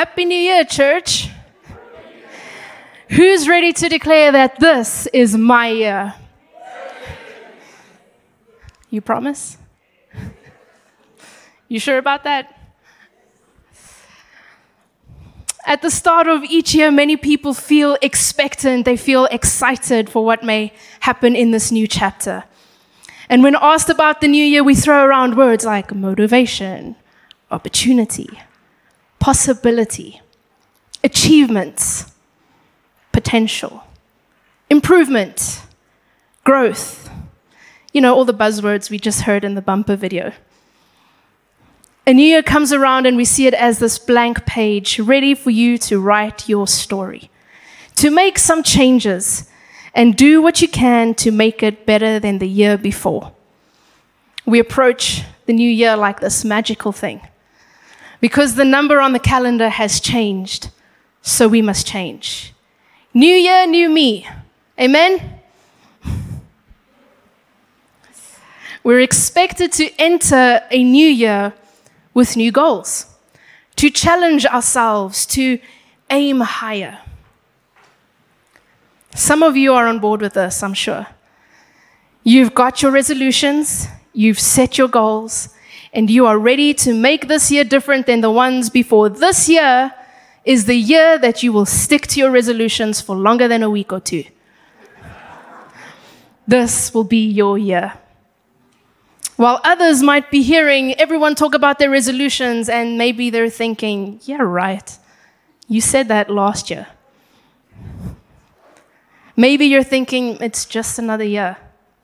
Happy New Year, church. Who's ready to declare that this is my year? You promise? You sure about that? At the start of each year, many people feel expectant, they feel excited for what may happen in this new chapter. And when asked about the new year, we throw around words like motivation, opportunity, possibility, achievements, potential, improvement, growth. You know, all the buzzwords we just heard in the bumper video. A new year comes around and we see it as this blank page ready for you to write your story, to make some changes and do what you can to make it better than the year before. We approach the new year like this magical thing because the number on the calendar has changed, so we must change. New year, new me. Amen? We're expected to enter a new year with new goals, to challenge ourselves, to aim higher. Some of you are on board with this, I'm sure. You've got your resolutions, you've set your goals, and you are ready to make this year different than the ones before. This year is the year that you will stick to your resolutions for longer than a week or two. This will be your year. While others might be hearing everyone talk about their resolutions, and maybe they're thinking, yeah, right, you said that last year. Maybe you're thinking, it's just another year.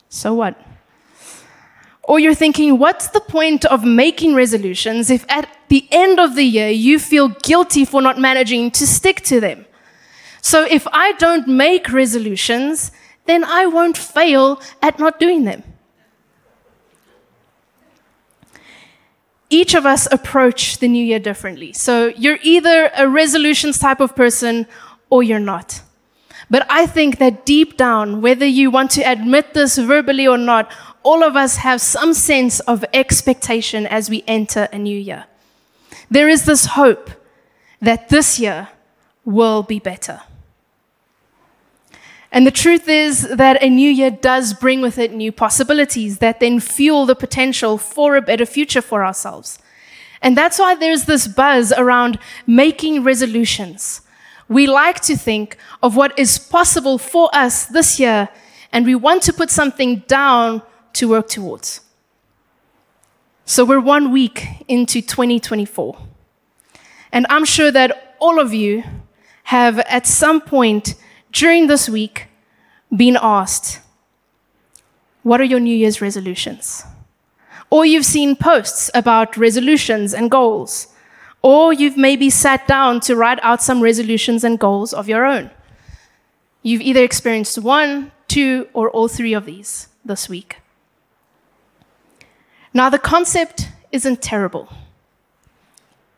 So what? Or you're thinking, what's the point of making resolutions if at the end of the year you feel guilty for not managing to stick to them? So if I don't make resolutions, then I won't fail at not doing them. Each of us approach the new year differently. So you're either a resolutions type of person or you're not. But I think that deep down, whether you want to admit this verbally or not, all of us have some sense of expectation as we enter a new year. There is this hope that this year will be better. And the truth is that a new year does bring with it new possibilities that then fuel the potential for a better future for ourselves. And that's why there's this buzz around making resolutions. We like to think of what is possible for us this year, and we want to put something down to work towards. So we're one week into 2024. And I'm sure that all of you have at some point during this week been asked, What are your New Year's resolutions? Or you've seen posts about resolutions and goals. Or you've maybe sat down to write out some resolutions and goals of your own. You've either experienced one, two, or all three of these this week. Now, the concept isn't terrible.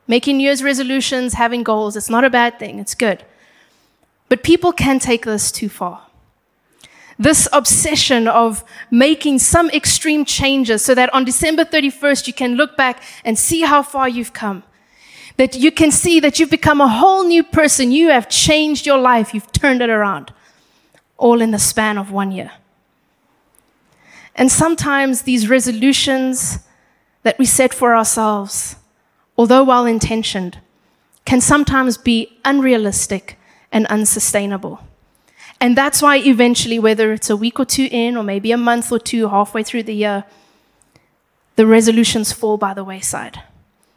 Making New Year's resolutions, having goals, it's not a bad thing, it's good. But people can take this too far. This obsession of making some extreme changes so that on December 31st you can look back and see how far you've come. That you can see that you've become a whole new person. You have changed your life, you've turned it around, all in the span of one year. And sometimes these resolutions that we set for ourselves, although well intentioned, can sometimes be unrealistic and unsustainable. And that's why eventually, whether it's a week or two in, or maybe a month or two halfway through the year, the resolutions fall by the wayside.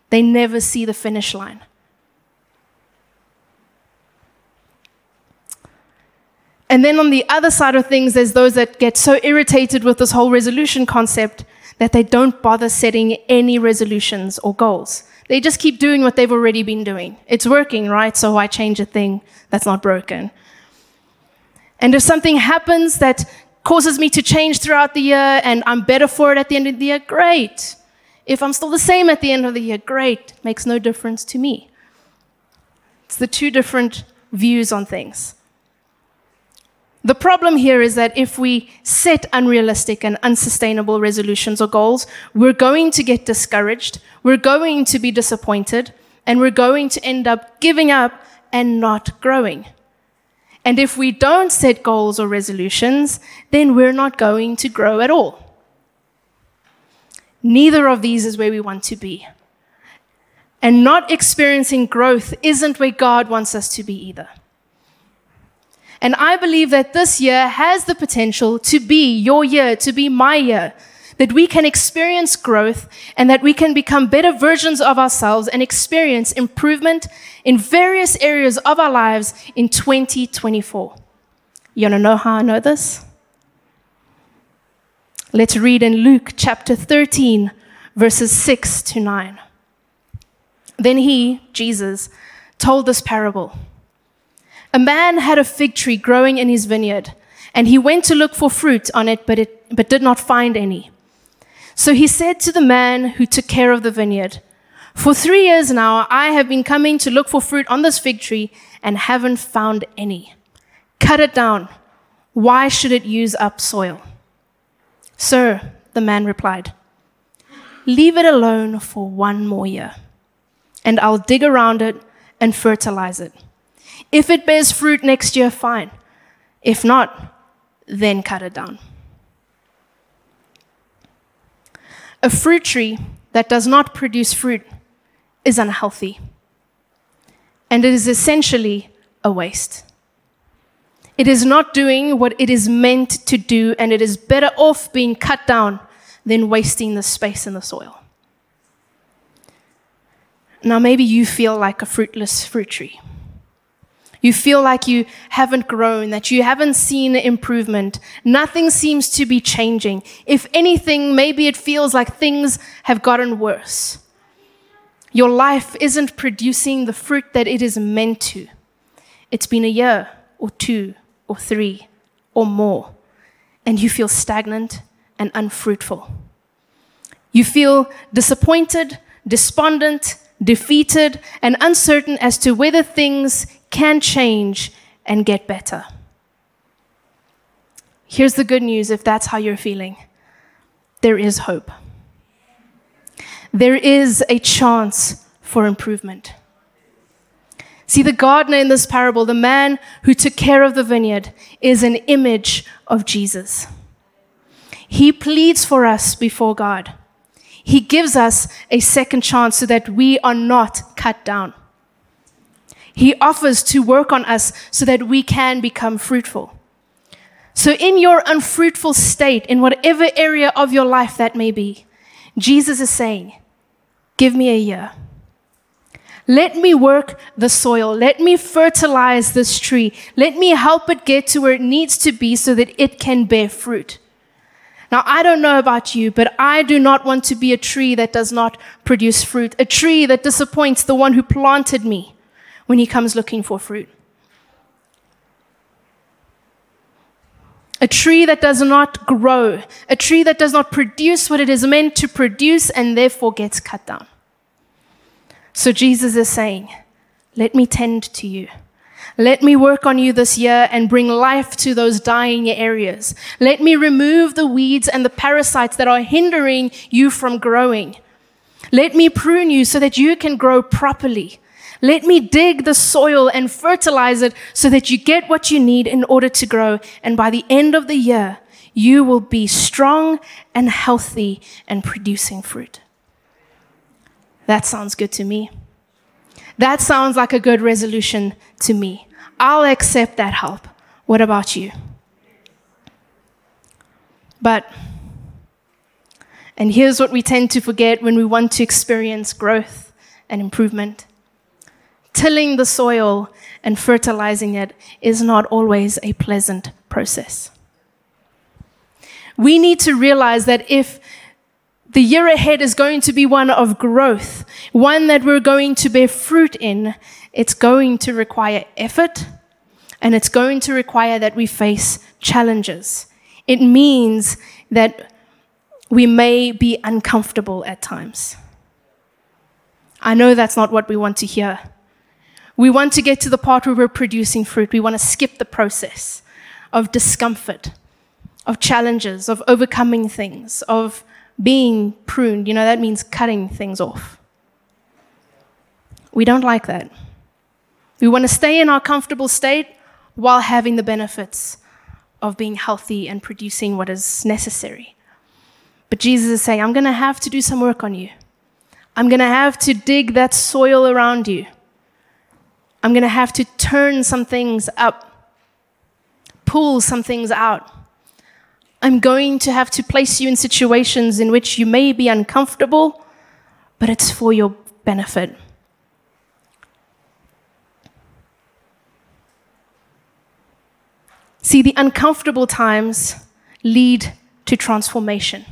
They never see the finish line. And then on the other side of things, there's those that get so irritated with this whole resolution concept that they don't bother setting any resolutions or goals. They just keep doing what they've already been doing. It's working, right? So why change a thing that's not broken? And if something happens that causes me to change throughout the year and I'm better for it at the end of the year, great. If I'm still the same at the end of the year, great. Makes no difference to me. It's the two different views on things. The problem here is that if we set unrealistic and unsustainable resolutions or goals, we're going to get discouraged, we're going to be disappointed, and we're going to end up giving up and not growing. And if we don't set goals or resolutions, then we're not going to grow at all. Neither of these is where we want to be. And not experiencing growth isn't where God wants us to be either. And I believe that this year has the potential to be your year, to be my year, that we can experience growth and that we can become better versions of ourselves and experience improvement in various areas of our lives in 2024. You want to know how I know this? Let's read in Luke chapter 13, verses 6 to 9. Then he, Jesus, told this parable. A man had a fig tree growing in his vineyard, and he went to look for fruit on it, but, it, but did not find any. So he said to the man who took care of the vineyard, For three years now I have been coming to look for fruit on this fig tree and haven't found any. Cut it down. Why should it use up soil? Sir, the man replied, Leave it alone for one more year, and I'll dig around it and fertilize it. If it bears fruit next year, fine. If not, then cut it down. A fruit tree that does not produce fruit is unhealthy, and it is essentially a waste. It is not doing what it is meant to do, and it is better off being cut down than wasting the space in the soil. Now, maybe you feel like a fruitless fruit tree. You feel like you haven't grown, that you haven't seen improvement. Nothing seems to be changing. If anything, maybe it feels like things have gotten worse. Your life isn't producing the fruit that it is meant to. It's been a year or two or three or more, and you feel stagnant and unfruitful. You feel disappointed, despondent, defeated, and uncertain as to whether things can change and get better. Here's the good news if that's how you're feeling there is hope. There is a chance for improvement. See, the gardener in this parable, the man who took care of the vineyard, is an image of Jesus. He pleads for us before God. He gives us a second chance so that we are not cut down. He offers to work on us so that we can become fruitful. So, in your unfruitful state, in whatever area of your life that may be, Jesus is saying, Give me a year. Let me work the soil. Let me fertilize this tree. Let me help it get to where it needs to be so that it can bear fruit. Now, I don't know about you, but I do not want to be a tree that does not produce fruit, a tree that disappoints the one who planted me when he comes looking for fruit. A tree that does not grow, a tree that does not produce what it is meant to produce and therefore gets cut down. So Jesus is saying, Let me tend to you. Let me work on you this year and bring life to those dying areas. Let me remove the weeds and the parasites that are hindering you from growing. Let me prune you so that you can grow properly. Let me dig the soil and fertilize it so that you get what you need in order to grow. And by the end of the year, you will be strong and healthy and producing fruit. That sounds good to me. That sounds like a good resolution to me. I'll accept that help. What about you? But, and here's what we tend to forget when we want to experience growth and improvement tilling the soil and fertilizing it is not always a pleasant process. We need to realize that if the year ahead is going to be one of growth, one that we're going to bear fruit in, it's going to require effort and it's going to require that we face challenges. It means that we may be uncomfortable at times. I know that's not what we want to hear. We want to get to the part where we're producing fruit. We want to skip the process of discomfort, of challenges, of overcoming things, of being pruned. You know, that means cutting things off. We don't like that. We want to stay in our comfortable state while having the benefits of being healthy and producing what is necessary. But Jesus is saying, I'm going to have to do some work on you. I'm going to have to dig that soil around you. I'm going to have to turn some things up, pull some things out. I'm going to have to place you in situations in which you may be uncomfortable, but it's for your benefit. See, the uncomfortable times lead to transformation.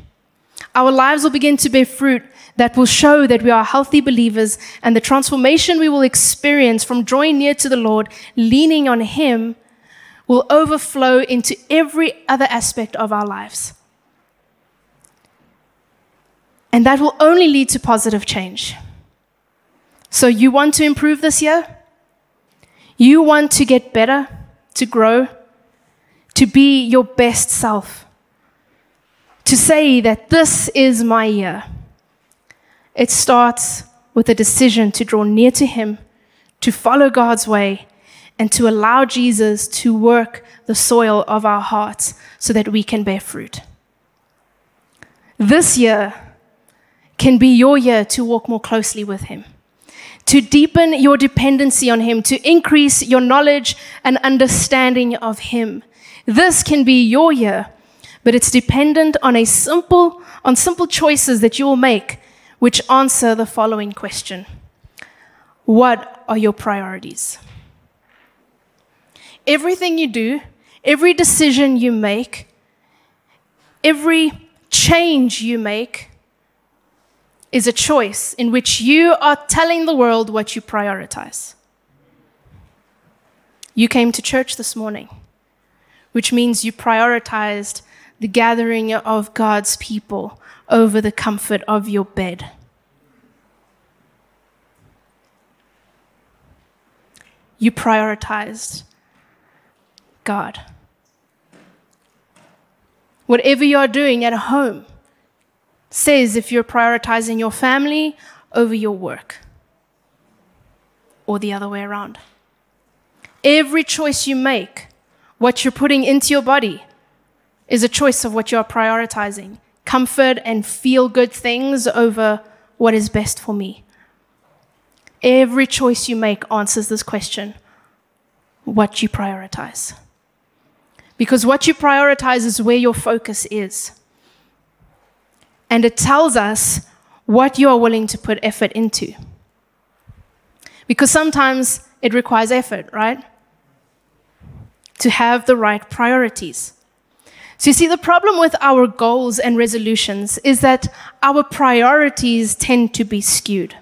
Our lives will begin to bear fruit that will show that we are healthy believers, and the transformation we will experience from drawing near to the Lord, leaning on Him, will overflow into every other aspect of our lives. And that will only lead to positive change. So, you want to improve this year? You want to get better, to grow, to be your best self, to say that this is my year. It starts with a decision to draw near to Him, to follow God's way, and to allow Jesus to work the soil of our hearts so that we can bear fruit. This year can be your year to walk more closely with Him, to deepen your dependency on Him, to increase your knowledge and understanding of Him. This can be your year, but it's dependent on a simple on simple choices that you will make which answer the following question. What are your priorities? Everything you do, every decision you make, every change you make is a choice in which you are telling the world what you prioritize. You came to church this morning, which means you prioritized the gathering of God's people over the comfort of your bed. You prioritized God. Whatever you are doing at home says if you're prioritizing your family over your work or the other way around. Every choice you make, what you're putting into your body, is a choice of what you're prioritizing comfort and feel good things over what is best for me. Every choice you make answers this question what you prioritize. Because what you prioritize is where your focus is. And it tells us what you are willing to put effort into. Because sometimes it requires effort, right? To have the right priorities. So, you see, the problem with our goals and resolutions is that our priorities tend to be skewed.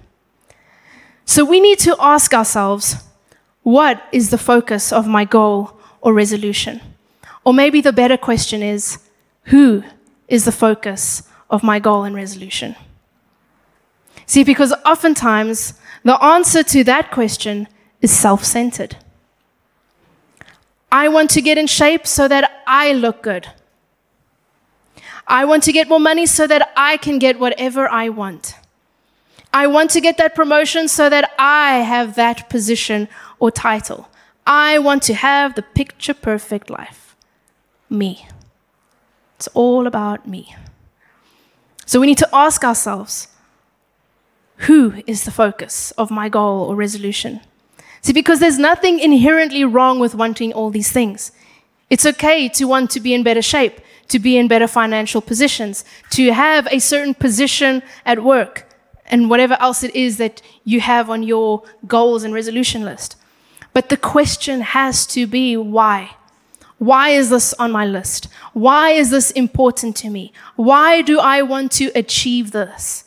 So, we need to ask ourselves what is the focus of my goal or resolution? Or maybe the better question is who is the focus of my goal and resolution? See, because oftentimes the answer to that question is self centered. I want to get in shape so that I look good. I want to get more money so that I can get whatever I want. I want to get that promotion so that I have that position or title. I want to have the picture perfect life me. It's all about me. So we need to ask ourselves who is the focus of my goal or resolution? See, because there's nothing inherently wrong with wanting all these things. It's okay to want to be in better shape, to be in better financial positions, to have a certain position at work, and whatever else it is that you have on your goals and resolution list. But the question has to be why? Why is this on my list? Why is this important to me? Why do I want to achieve this?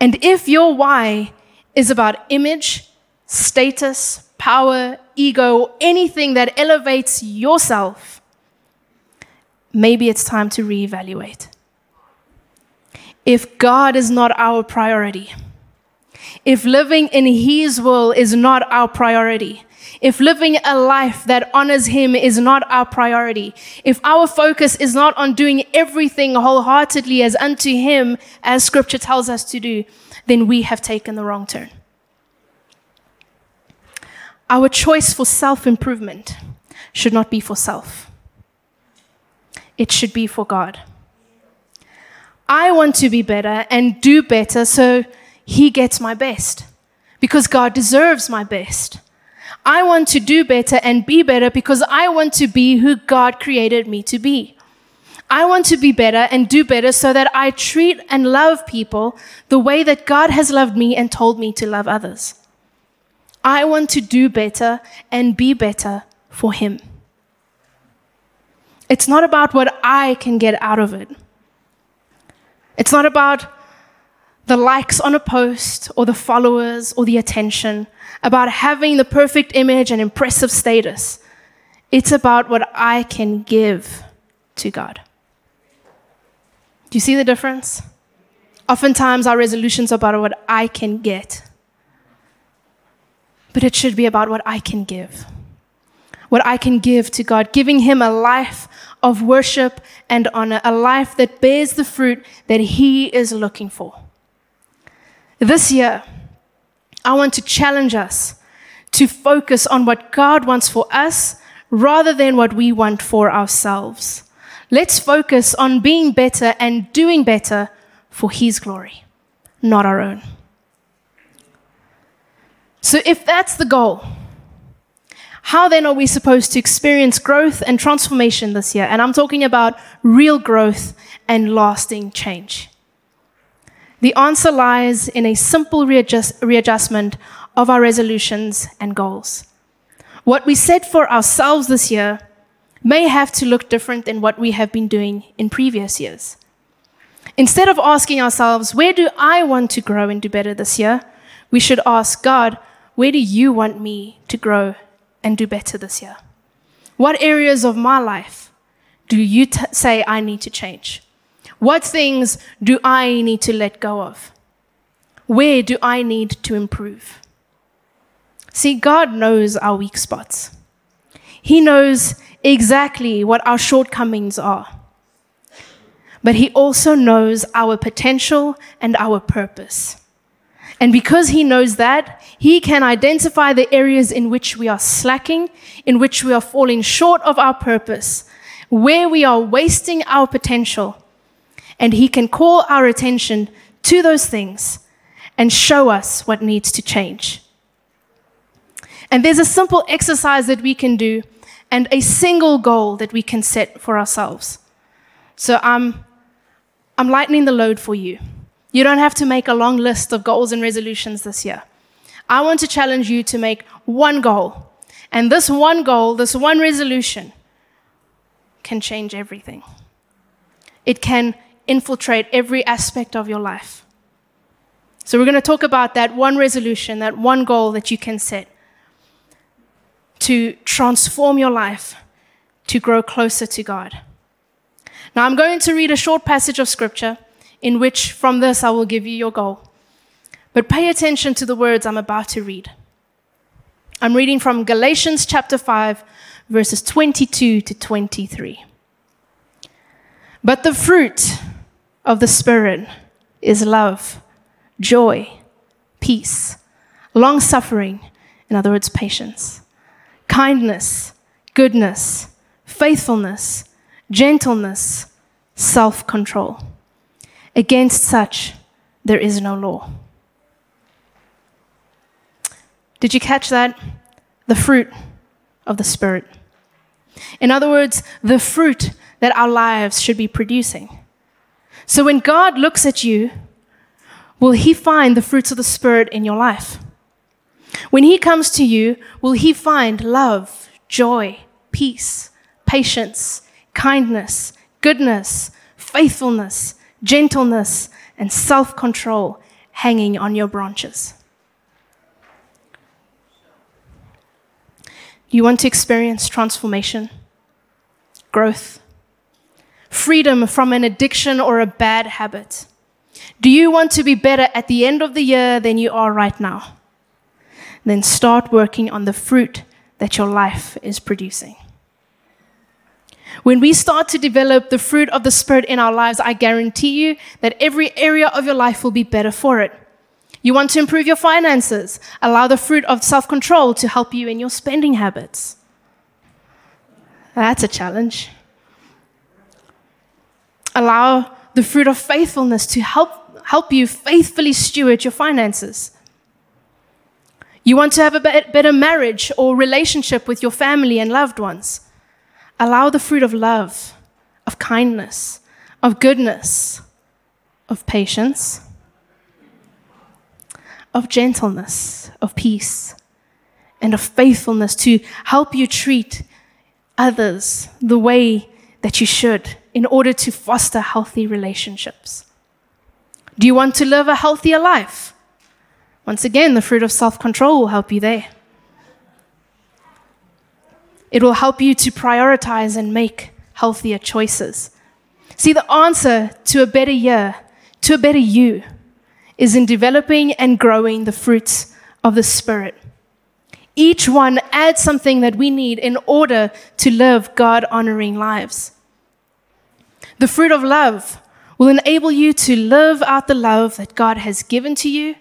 And if your why is about image, status, power, ego, anything that elevates yourself, maybe it's time to reevaluate. If God is not our priority, if living in His will is not our priority, if living a life that honors Him is not our priority, if our focus is not on doing everything wholeheartedly as unto Him, as Scripture tells us to do, then we have taken the wrong turn. Our choice for self improvement should not be for self, it should be for God. I want to be better and do better so He gets my best because God deserves my best. I want to do better and be better because I want to be who God created me to be. I want to be better and do better so that I treat and love people the way that God has loved me and told me to love others. I want to do better and be better for Him. It's not about what I can get out of it. It's not about the likes on a post or the followers or the attention, about having the perfect image and impressive status. It's about what I can give to God. Do you see the difference? Oftentimes, our resolutions are about what I can get, but it should be about what I can give. What I can give to God, giving Him a life of worship and honor, a life that bears the fruit that He is looking for. This year, I want to challenge us to focus on what God wants for us rather than what we want for ourselves. Let's focus on being better and doing better for His glory, not our own. So, if that's the goal, how then are we supposed to experience growth and transformation this year? And I'm talking about real growth and lasting change. The answer lies in a simple readjust, readjustment of our resolutions and goals. What we set for ourselves this year may have to look different than what we have been doing in previous years. Instead of asking ourselves, where do I want to grow and do better this year? We should ask God, where do you want me to grow and do better this year? What areas of my life do you t- say I need to change? What things do I need to let go of? Where do I need to improve? See, God knows our weak spots. He knows exactly what our shortcomings are. But He also knows our potential and our purpose. And because He knows that, He can identify the areas in which we are slacking, in which we are falling short of our purpose, where we are wasting our potential and He can call our attention to those things and show us what needs to change. And there's a simple exercise that we can do and a single goal that we can set for ourselves. So I'm, I'm lightening the load for you. You don't have to make a long list of goals and resolutions this year. I want to challenge you to make one goal. And this one goal, this one resolution, can change everything. It can infiltrate every aspect of your life. So, we're going to talk about that one resolution, that one goal that you can set to transform your life, to grow closer to God. Now, I'm going to read a short passage of scripture in which, from this, I will give you your goal. But pay attention to the words I'm about to read. I'm reading from Galatians chapter 5, verses 22 to 23. But the fruit of the Spirit is love, joy, peace, long suffering, in other words, patience, kindness, goodness, faithfulness, gentleness, self control. Against such, there is no law. Did you catch that? The fruit of the Spirit. In other words, the fruit that our lives should be producing. So when God looks at you, will He find the fruits of the Spirit in your life? When He comes to you, will He find love, joy, peace, patience, kindness, goodness, faithfulness, gentleness, and self control hanging on your branches? You want to experience transformation, growth, freedom from an addiction or a bad habit? Do you want to be better at the end of the year than you are right now? Then start working on the fruit that your life is producing. When we start to develop the fruit of the Spirit in our lives, I guarantee you that every area of your life will be better for it. You want to improve your finances. Allow the fruit of self control to help you in your spending habits. That's a challenge. Allow the fruit of faithfulness to help, help you faithfully steward your finances. You want to have a better marriage or relationship with your family and loved ones. Allow the fruit of love, of kindness, of goodness, of patience, of gentleness, of peace, and of faithfulness to help you treat others the way that you should in order to foster healthy relationships. Do you want to live a healthier life? Once again, the fruit of self control will help you there. It will help you to prioritize and make healthier choices. See, the answer to a better year, to a better you, is in developing and growing the fruits of the Spirit. Each one adds something that we need in order to live God honoring lives. The fruit of love will enable you to live out the love that God has given to you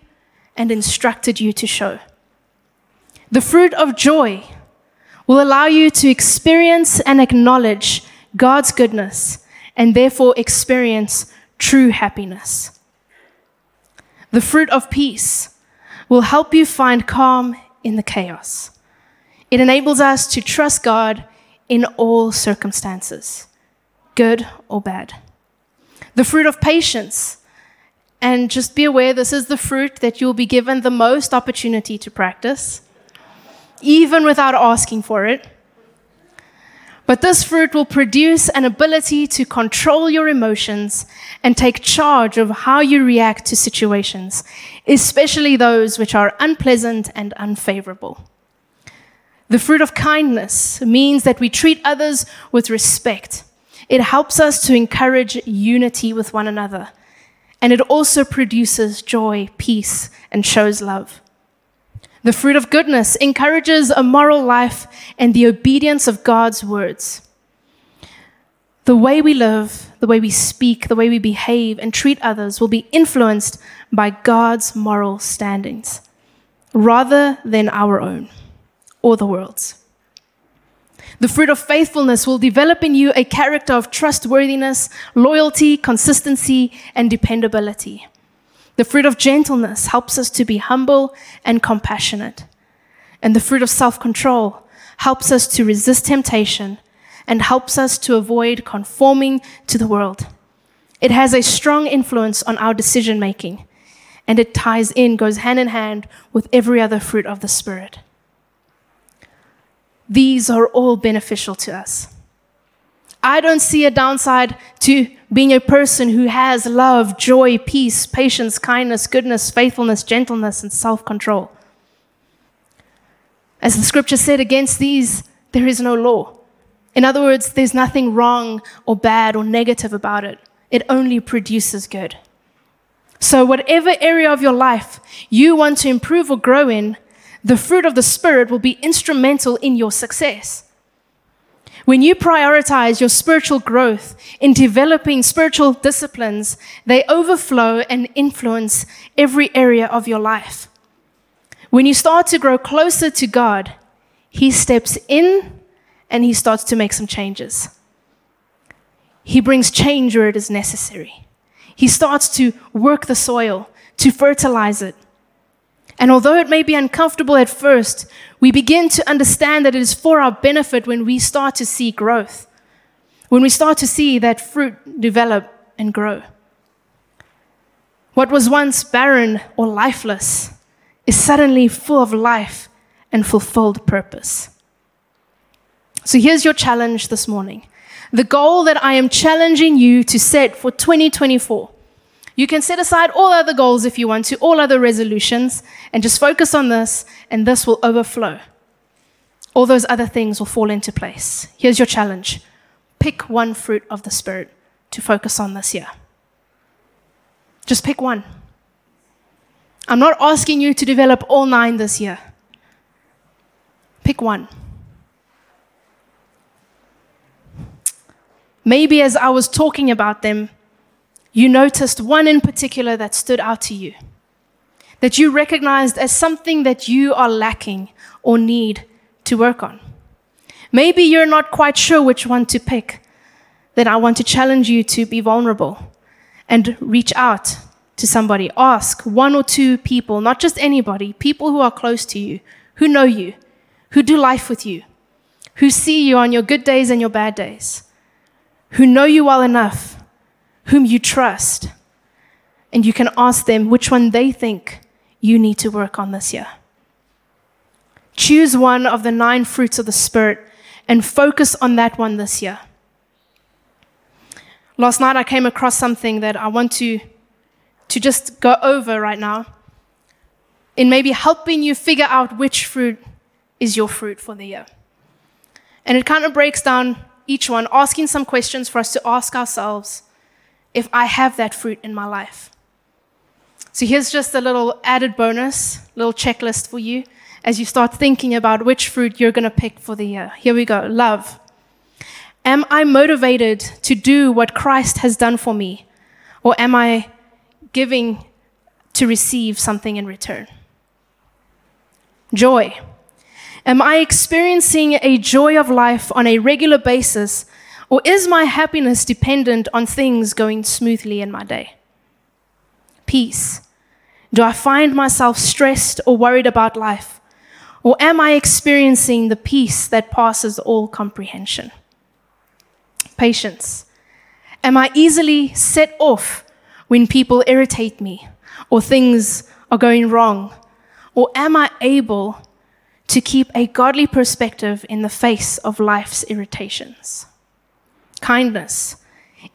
and instructed you to show. The fruit of joy will allow you to experience and acknowledge God's goodness and therefore experience true happiness. The fruit of peace will help you find calm in the chaos. It enables us to trust God in all circumstances, good or bad. The fruit of patience, and just be aware this is the fruit that you'll be given the most opportunity to practice, even without asking for it. But this fruit will produce an ability to control your emotions and take charge of how you react to situations, especially those which are unpleasant and unfavorable. The fruit of kindness means that we treat others with respect. It helps us to encourage unity with one another. And it also produces joy, peace, and shows love. The fruit of goodness encourages a moral life and the obedience of God's words. The way we live, the way we speak, the way we behave and treat others will be influenced by God's moral standings rather than our own or the world's. The fruit of faithfulness will develop in you a character of trustworthiness, loyalty, consistency, and dependability. The fruit of gentleness helps us to be humble and compassionate. And the fruit of self control helps us to resist temptation and helps us to avoid conforming to the world. It has a strong influence on our decision making, and it ties in, goes hand in hand with every other fruit of the Spirit. These are all beneficial to us. I don't see a downside to being a person who has love, joy, peace, patience, kindness, goodness, faithfulness, gentleness, and self control. As the scripture said, against these there is no law. In other words, there's nothing wrong or bad or negative about it, it only produces good. So, whatever area of your life you want to improve or grow in, the fruit of the Spirit will be instrumental in your success. When you prioritize your spiritual growth in developing spiritual disciplines, they overflow and influence every area of your life. When you start to grow closer to God, He steps in and He starts to make some changes. He brings change where it is necessary. He starts to work the soil, to fertilize it, and although it may be uncomfortable at first, we begin to understand that it is for our benefit when we start to see growth, when we start to see that fruit develop and grow. What was once barren or lifeless is suddenly full of life and fulfilled purpose. So here's your challenge this morning. The goal that I am challenging you to set for 2024 you can set aside all other goals if you want to, all other resolutions, and just focus on this, and this will overflow. All those other things will fall into place. Here's your challenge pick one fruit of the Spirit to focus on this year. Just pick one. I'm not asking you to develop all nine this year. Pick one. Maybe as I was talking about them, you noticed one in particular that stood out to you. that you recognized as something that you are lacking or need to work on. Maybe you're not quite sure which one to pick. Then I want to challenge you to be vulnerable and reach out to somebody. Ask one or two people, not just anybody, people who are close to you, who know you, who do life with you, who see you on your good days and your bad days, who know you well enough, whom you trust. And you can ask them which one they think you need to work on this year. Choose one of the nine fruits of the Spirit and focus on that one this year. Last night I came across something that I want to, to just go over right now in maybe helping you figure out which fruit is your fruit for the year. And it kind of breaks down each one, asking some questions for us to ask ourselves if I have that fruit in my life. So here's just a little added bonus, little checklist for you as you start thinking about which fruit you're going to pick for the year. Here we go love. Am I motivated to do what Christ has done for me? Or am I giving to receive something in return? Joy. Am I experiencing a joy of life on a regular basis? Or is my happiness dependent on things going smoothly in my day? Peace. Do I find myself stressed or worried about life? Or am I experiencing the peace that passes all comprehension? Patience. Am I easily set off when people irritate me or things are going wrong? Or am I able to keep a godly perspective in the face of life's irritations? Kindness.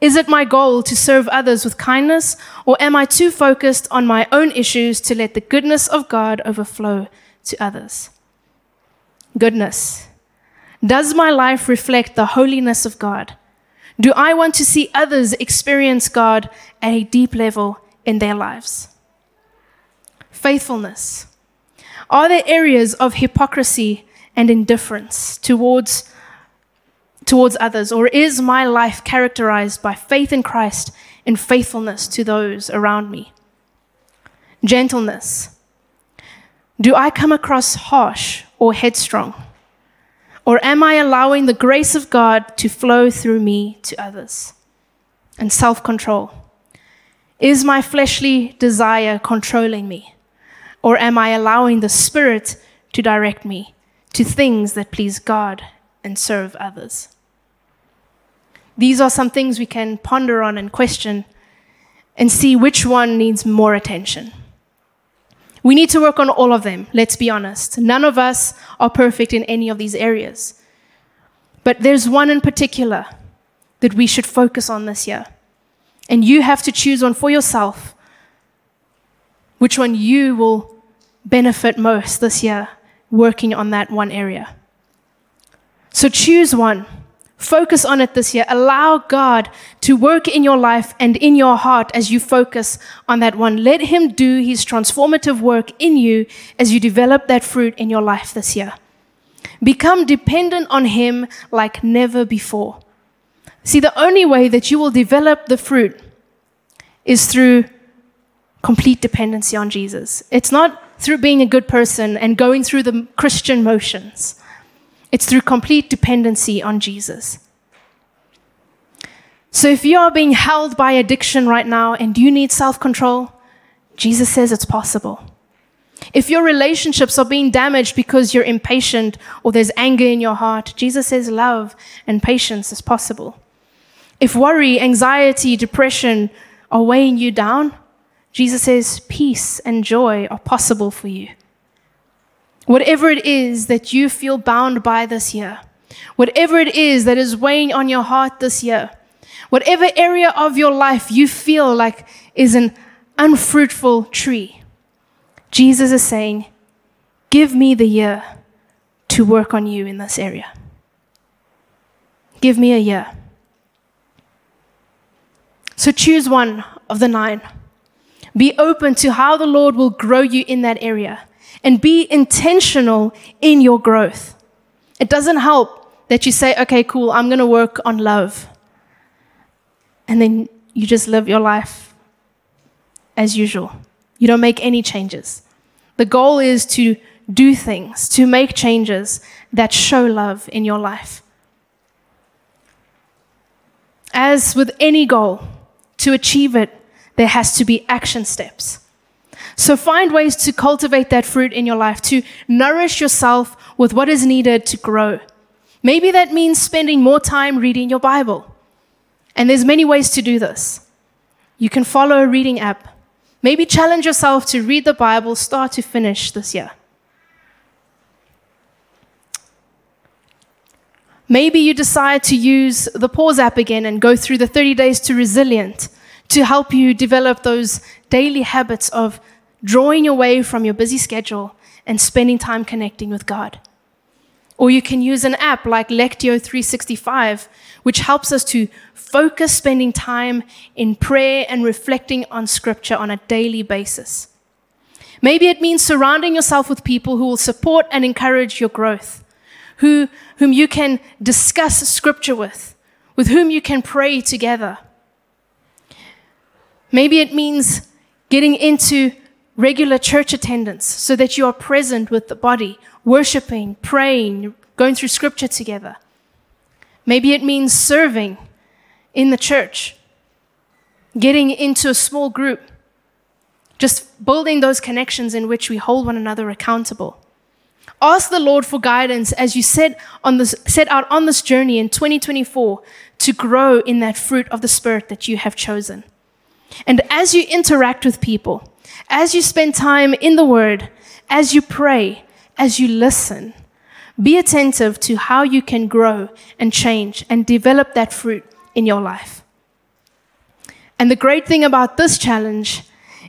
Is it my goal to serve others with kindness, or am I too focused on my own issues to let the goodness of God overflow to others? goodness? Does my life reflect the holiness of God? Do I want to see others experience God at a deep level in their lives? Faithfulness. Are there areas of hypocrisy and indifference towards, towards others, or is my life characterized by faith in Christ and faithfulness to those around me? Gentleness. Do I come across harsh or headstrong? Or am I allowing the grace of God to flow through me to others? And self control. Is my fleshly desire controlling me? Or am I allowing the Spirit to direct me to things that please God and serve others? These are some things we can ponder on and question and see which one needs more attention. We need to work on all of them, let's be honest. None of us are perfect in any of these areas. But there's one in particular that we should focus on this year. And you have to choose one for yourself, which one you will benefit most this year working on that one area. So choose one. Focus on it this year. Allow God to work in your life and in your heart as you focus on that one. Let Him do His transformative work in you as you develop that fruit in your life this year. Become dependent on Him like never before. See, the only way that you will develop the fruit is through complete dependency on Jesus. It's not through being a good person and going through the Christian motions. It's through complete dependency on Jesus. So if you are being held by addiction right now and you need self control, Jesus says it's possible. If your relationships are being damaged because you're impatient or there's anger in your heart, Jesus says love and patience is possible. If worry, anxiety, depression are weighing you down, Jesus says peace and joy are possible for you. Whatever it is that you feel bound by this year, whatever it is that is weighing on your heart this year, whatever area of your life you feel like is an unfruitful tree, Jesus is saying, Give me the year to work on you in this area. Give me a year. So choose one of the nine. Be open to how the Lord will grow you in that area and be intentional in your growth. It doesn't help that you say, okay, cool, I'm going to work on love. And then you just live your life as usual. you don't make any changes. The goal is to do things, to make changes that show love in your life. As with any goal, to achieve it, there has to be action steps. So find ways to cultivate that fruit in your life, to nourish yourself with what is needed to grow. Maybe that means spending more time reading your Bible. And there's many ways to do this. You can follow a reading app. Maybe challenge yourself to read the Bible start to finish this year. Maybe you decide to use the Pause app again and go through the 30 days to resilient to help you develop those daily habits of drawing away from your busy schedule and spending time connecting with God. Or you can use an app like Lectio 365, which helps us to focus spending time in prayer and reflecting on Scripture on a daily basis. Maybe it means surrounding yourself with people who will support and encourage your growth, who, whom you can discuss Scripture with, with whom you can pray together. Maybe it means getting into regular church attendance so that you are present with the body, worshiping, praying, going through scripture together. Maybe it means serving in the church, getting into a small group, just building those connections in which we hold one another accountable. Ask the Lord for guidance as you set, on this, set out on this journey in 2024 to grow in that fruit of the Spirit that you have chosen. And as you interact with people, as you spend time in the Word, as you pray, as you listen, be attentive to how you can grow and change and develop that fruit in your life. And the great thing about this challenge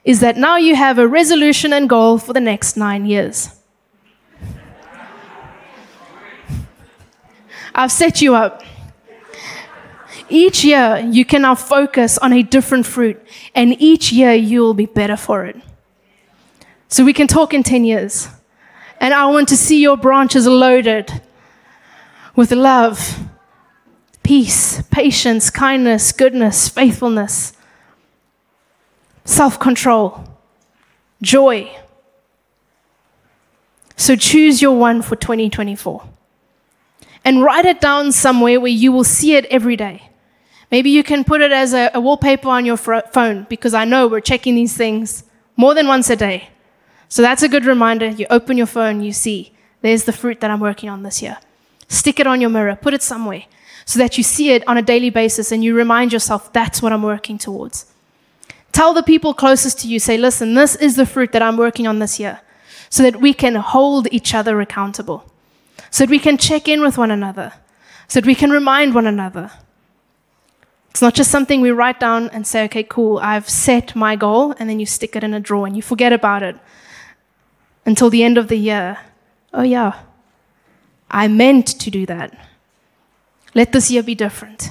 is that now you have a resolution and goal for the next nine years. I've set you up. Each year, you can now focus on a different fruit, and each year, you will be better for it. So we can talk in 10 years. And I want to see your branches loaded with love, peace, patience, kindness, goodness, faithfulness, self control, joy. So choose your one for 2024 and write it down somewhere where you will see it every day. Maybe you can put it as a, a wallpaper on your phone because I know we're checking these things more than once a day. So that's a good reminder. You open your phone, you see, there's the fruit that I'm working on this year. Stick it on your mirror, put it somewhere so that you see it on a daily basis and you remind yourself that's what I'm working towards. Tell the people closest to you, say, listen, this is the fruit that I'm working on this year, so that we can hold each other accountable, so that we can check in with one another, so that we can remind one another. It's not just something we write down and say, okay, cool, I've set my goal, and then you stick it in a drawer and you forget about it until the end of the year. Oh, yeah, I meant to do that. Let this year be different.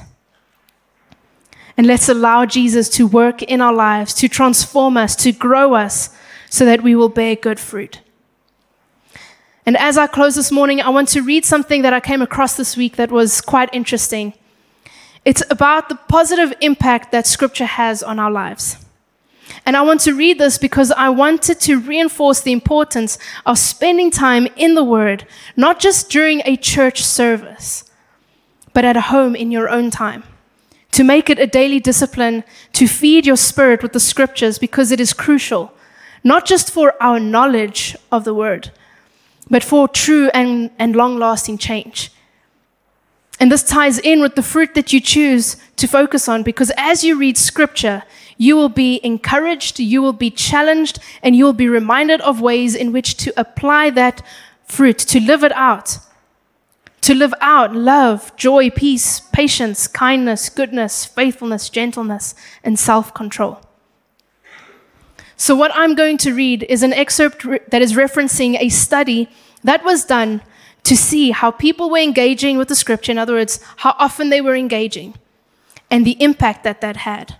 And let's allow Jesus to work in our lives, to transform us, to grow us, so that we will bear good fruit. And as I close this morning, I want to read something that I came across this week that was quite interesting. It's about the positive impact that Scripture has on our lives. And I want to read this because I wanted to reinforce the importance of spending time in the Word, not just during a church service, but at home in your own time. To make it a daily discipline to feed your spirit with the Scriptures because it is crucial, not just for our knowledge of the Word, but for true and, and long lasting change. And this ties in with the fruit that you choose to focus on because as you read scripture, you will be encouraged, you will be challenged, and you will be reminded of ways in which to apply that fruit, to live it out. To live out love, joy, peace, patience, kindness, goodness, faithfulness, gentleness, and self control. So, what I'm going to read is an excerpt that is referencing a study that was done to see how people were engaging with the scripture, in other words, how often they were engaging, and the impact that that had.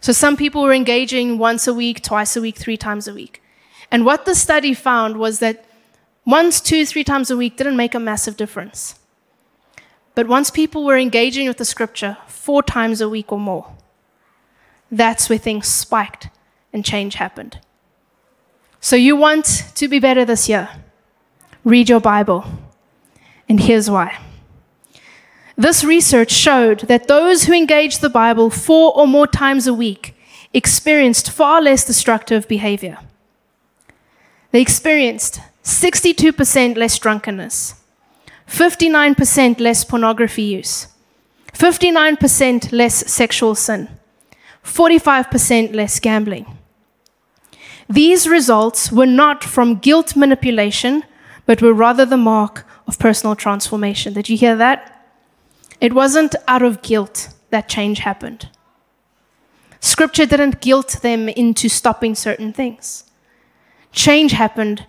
So some people were engaging once a week, twice a week, three times a week. And what the study found was that once, two, three times a week didn't make a massive difference. But once people were engaging with the scripture four times a week or more, that's where things spiked and change happened. So, you want to be better this year? Read your Bible. And here's why. This research showed that those who engaged the Bible four or more times a week experienced far less destructive behavior. They experienced 62% less drunkenness, 59% less pornography use, 59% less sexual sin, 45% less gambling. These results were not from guilt manipulation, but were rather the mark of personal transformation. Did you hear that? It wasn't out of guilt that change happened. Scripture didn't guilt them into stopping certain things. Change happened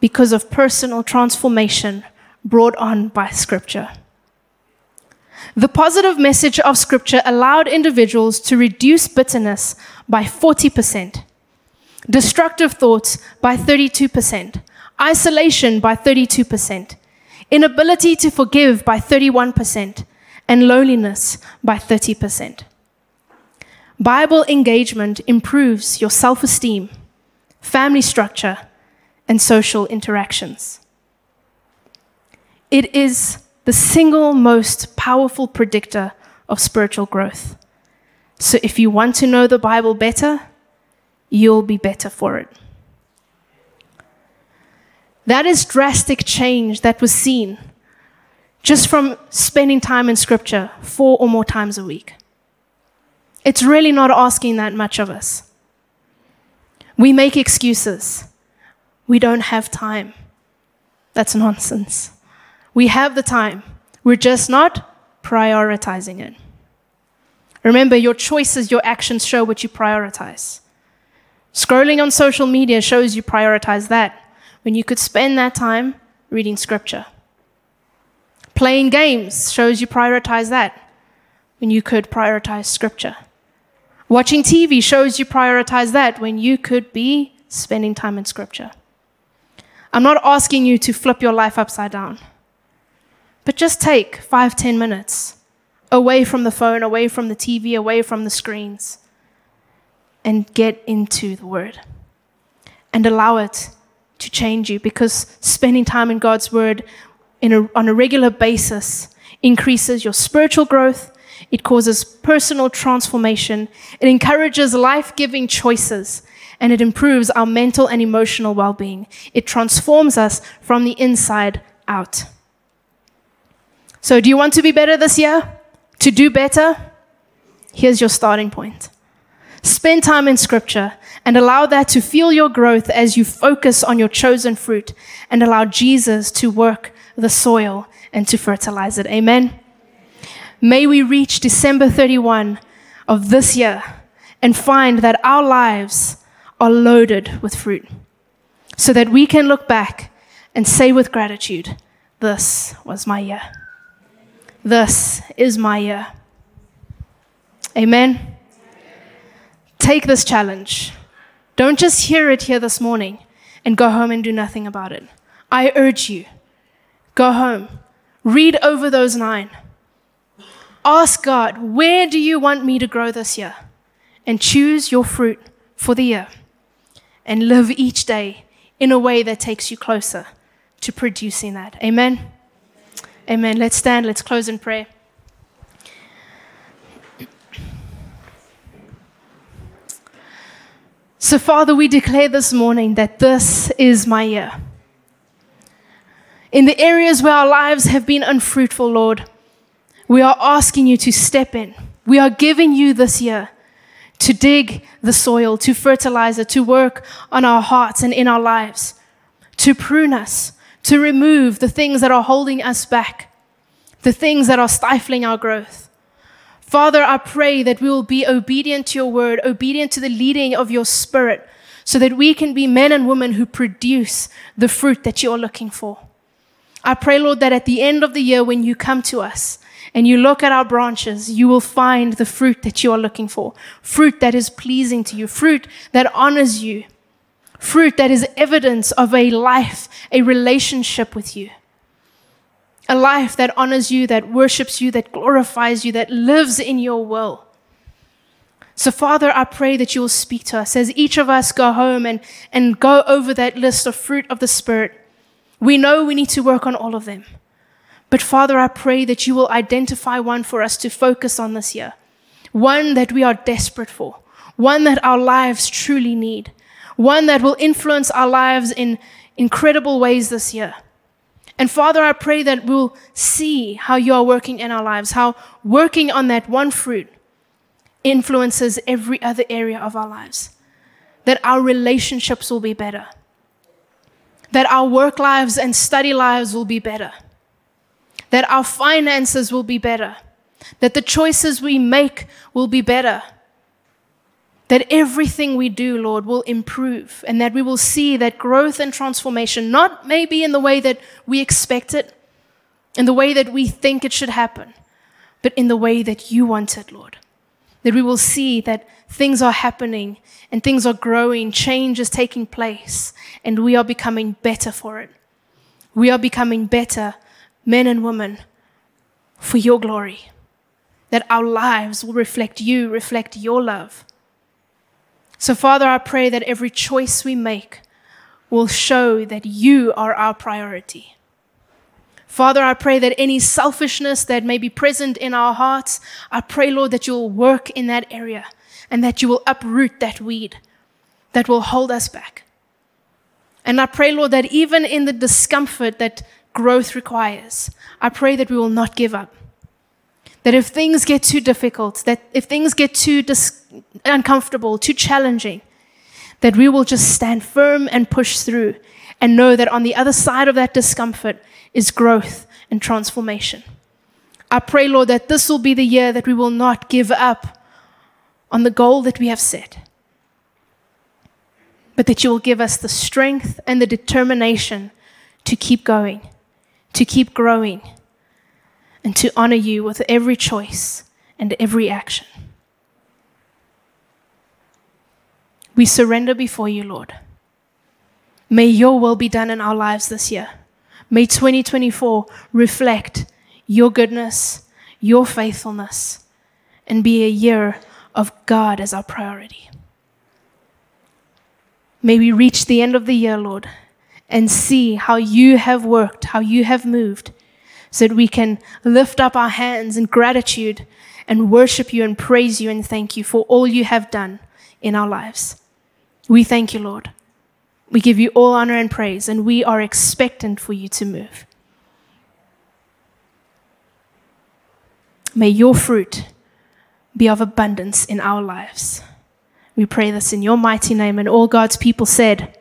because of personal transformation brought on by Scripture. The positive message of Scripture allowed individuals to reduce bitterness by 40%, destructive thoughts by 32%, isolation by 32%, inability to forgive by 31%, and loneliness by 30%. Bible engagement improves your self esteem, family structure, and social interactions. It is the single most powerful predictor of spiritual growth. So if you want to know the Bible better, you'll be better for it. That is drastic change that was seen just from spending time in Scripture four or more times a week. It's really not asking that much of us. We make excuses. We don't have time. That's nonsense. We have the time. We're just not prioritizing it. Remember, your choices, your actions show what you prioritize. Scrolling on social media shows you prioritize that when you could spend that time reading scripture. Playing games shows you prioritize that when you could prioritize scripture. Watching TV shows you prioritize that when you could be spending time in scripture. I'm not asking you to flip your life upside down, but just take five, ten minutes away from the phone, away from the TV, away from the screens, and get into the Word and allow it to change you because spending time in God's Word in a, on a regular basis increases your spiritual growth, it causes personal transformation, it encourages life giving choices, and it improves our mental and emotional well being. It transforms us from the inside out. So, do you want to be better this year? To do better? Here's your starting point. Spend time in Scripture and allow that to fuel your growth as you focus on your chosen fruit and allow Jesus to work the soil and to fertilize it. Amen. May we reach December 31 of this year and find that our lives are loaded with fruit so that we can look back and say with gratitude, This was my year. This is my year. Amen. Take this challenge. Don't just hear it here this morning and go home and do nothing about it. I urge you Go home, read over those nine. Ask God, where do you want me to grow this year? And choose your fruit for the year. And live each day in a way that takes you closer to producing that. Amen. Amen. Let's stand, let's close in prayer. So, Father, we declare this morning that this is my year in the areas where our lives have been unfruitful, Lord, we are asking you to step in. We are giving you this year to dig the soil, to fertilize it, to work on our hearts and in our lives, to prune us, to remove the things that are holding us back, the things that are stifling our growth. Father, I pray that we will be obedient to your word, obedient to the leading of your spirit, so that we can be men and women who produce the fruit that you are looking for. I pray, Lord, that at the end of the year, when you come to us and you look at our branches, you will find the fruit that you are looking for fruit that is pleasing to you, fruit that honors you, fruit that is evidence of a life, a relationship with you. A life that honors you, that worships you, that glorifies you, that lives in your will. So, Father, I pray that you will speak to us as each of us go home and, and go over that list of fruit of the Spirit. We know we need to work on all of them. But, Father, I pray that you will identify one for us to focus on this year, one that we are desperate for, one that our lives truly need, one that will influence our lives in incredible ways this year. And Father, I pray that we'll see how you are working in our lives, how working on that one fruit influences every other area of our lives. That our relationships will be better. That our work lives and study lives will be better. That our finances will be better. That the choices we make will be better. That everything we do, Lord, will improve and that we will see that growth and transformation, not maybe in the way that we expect it, in the way that we think it should happen, but in the way that you want it, Lord that we will see that things are happening and things are growing, change is taking place, and we are becoming better for it. We are becoming better men and women for your glory. That our lives will reflect you, reflect your love. So, Father, I pray that every choice we make will show that you are our priority. Father, I pray that any selfishness that may be present in our hearts, I pray, Lord, that you'll work in that area and that you will uproot that weed that will hold us back. And I pray, Lord, that even in the discomfort that growth requires, I pray that we will not give up. That if things get too difficult, that if things get too dis- uncomfortable, too challenging, that we will just stand firm and push through and know that on the other side of that discomfort is growth and transformation. I pray, Lord, that this will be the year that we will not give up on the goal that we have set, but that you will give us the strength and the determination to keep going, to keep growing, and to honor you with every choice and every action. We surrender before you, Lord. May your will be done in our lives this year. May 2024 reflect your goodness, your faithfulness, and be a year of God as our priority. May we reach the end of the year, Lord, and see how you have worked, how you have moved, so that we can lift up our hands in gratitude and worship you and praise you and thank you for all you have done in our lives. We thank you, Lord. We give you all honor and praise, and we are expectant for you to move. May your fruit be of abundance in our lives. We pray this in your mighty name, and all God's people said,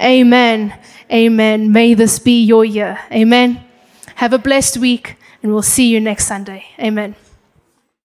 Amen. Amen. May this be your year. Amen. Have a blessed week, and we'll see you next Sunday. Amen.